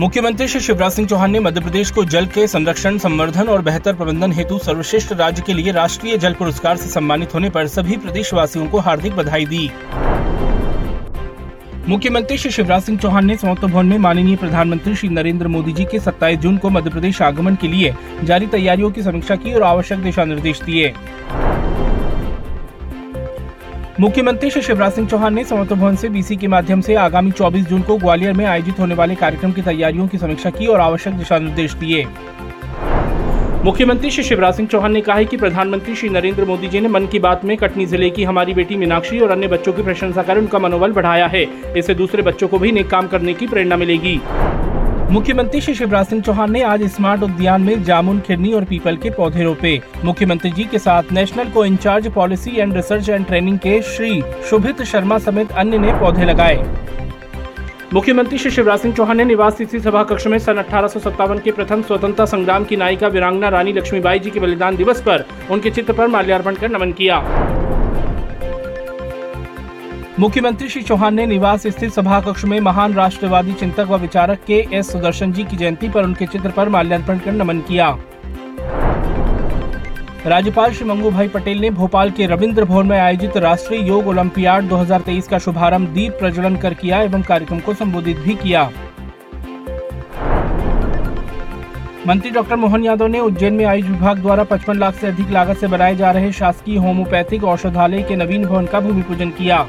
मुख्यमंत्री श्री शिवराज सिंह चौहान ने मध्य प्रदेश को जल के संरक्षण, संवर्धन और बेहतर प्रबंधन हेतु सर्वश्रेष्ठ राज्य के लिए राष्ट्रीय जल पुरस्कार से सम्मानित होने पर सभी प्रदेशवासियों को हार्दिक बधाई दी। मुख्यमंत्री श्री शिवराज सिंह चौहान ने समाप्त भवन में माननीय प्रधानमंत्री श्री नरेंद्र मोदी जी के 27 जून को मध्य प्रदेश आगमन के लिए जारी तैयारियों की समीक्षा की और आवश्यक दिशा निर्देश दिए। मुख्यमंत्री श्री शिवराज सिंह चौहान ने समर्थ भवन से बीसी के माध्यम से आगामी 24 जून को ग्वालियर में आयोजित होने वाले कार्यक्रम की तैयारियों की समीक्षा की और आवश्यक दिशा निर्देश दिए। मुख्यमंत्री श्री शिवराज सिंह चौहान ने कहा है कि प्रधानमंत्री श्री नरेंद्र मोदी जी ने मन की बात में कटनी ज़िले की हमारी बेटी मीनाक्षी और अन्य बच्चों की प्रशंसा कर उनका मनोबल बढ़ाया है। इससे दूसरे बच्चों को भी नेक काम करने की प्रेरणा मिलेगी। मुख्यमंत्री श्री शिवराज सिंह चौहान ने आज स्मार्ट उद्यान में जामुन, खिरनी और पीपल के पौधे रोपे। मुख्यमंत्री जी के साथ नेशनल को incharge policy and research and training के श्री शुभित शर्मा समेत अन्य ने पौधे लगाए। मुख्यमंत्री श्री शिवराज सिंह चौहान ने निवास तिथि सभा कक्ष में सन अठारह सौ सत्तावन के प्रथम स्वतंत्रता संग्राम की नायिका वीरांगना रानी लक्ष्मीबाई जी के बलिदान दिवस पर उनके चित्र पर माल्यार्पण कर नमन किया। मुख्यमंत्री श्री चौहान ने निवास स्थित सभा कक्ष में महान राष्ट्रवादी चिंतक व विचारक के एस सुदर्शन जी की जयंती पर उनके चित्र पर माल्यार्पण कर नमन किया। राज्यपाल श्री मंगू भाई पटेल ने भोपाल के रविंद्र भवन में आयोजित राष्ट्रीय योग ओलंपियाड 2023 का शुभारंभ दीप प्रज्वलन कर किया एवं कार्यक्रम को संबोधित भी किया। मंत्री डॉक्टर मोहन यादव ने उज्जैन में आयुष विभाग द्वारा 55 लाख से अधिक लागत से बनाए जा रहे शासकीय होम्योपैथिक औषधालय के नवीन भवन का भूमि पूजन किया।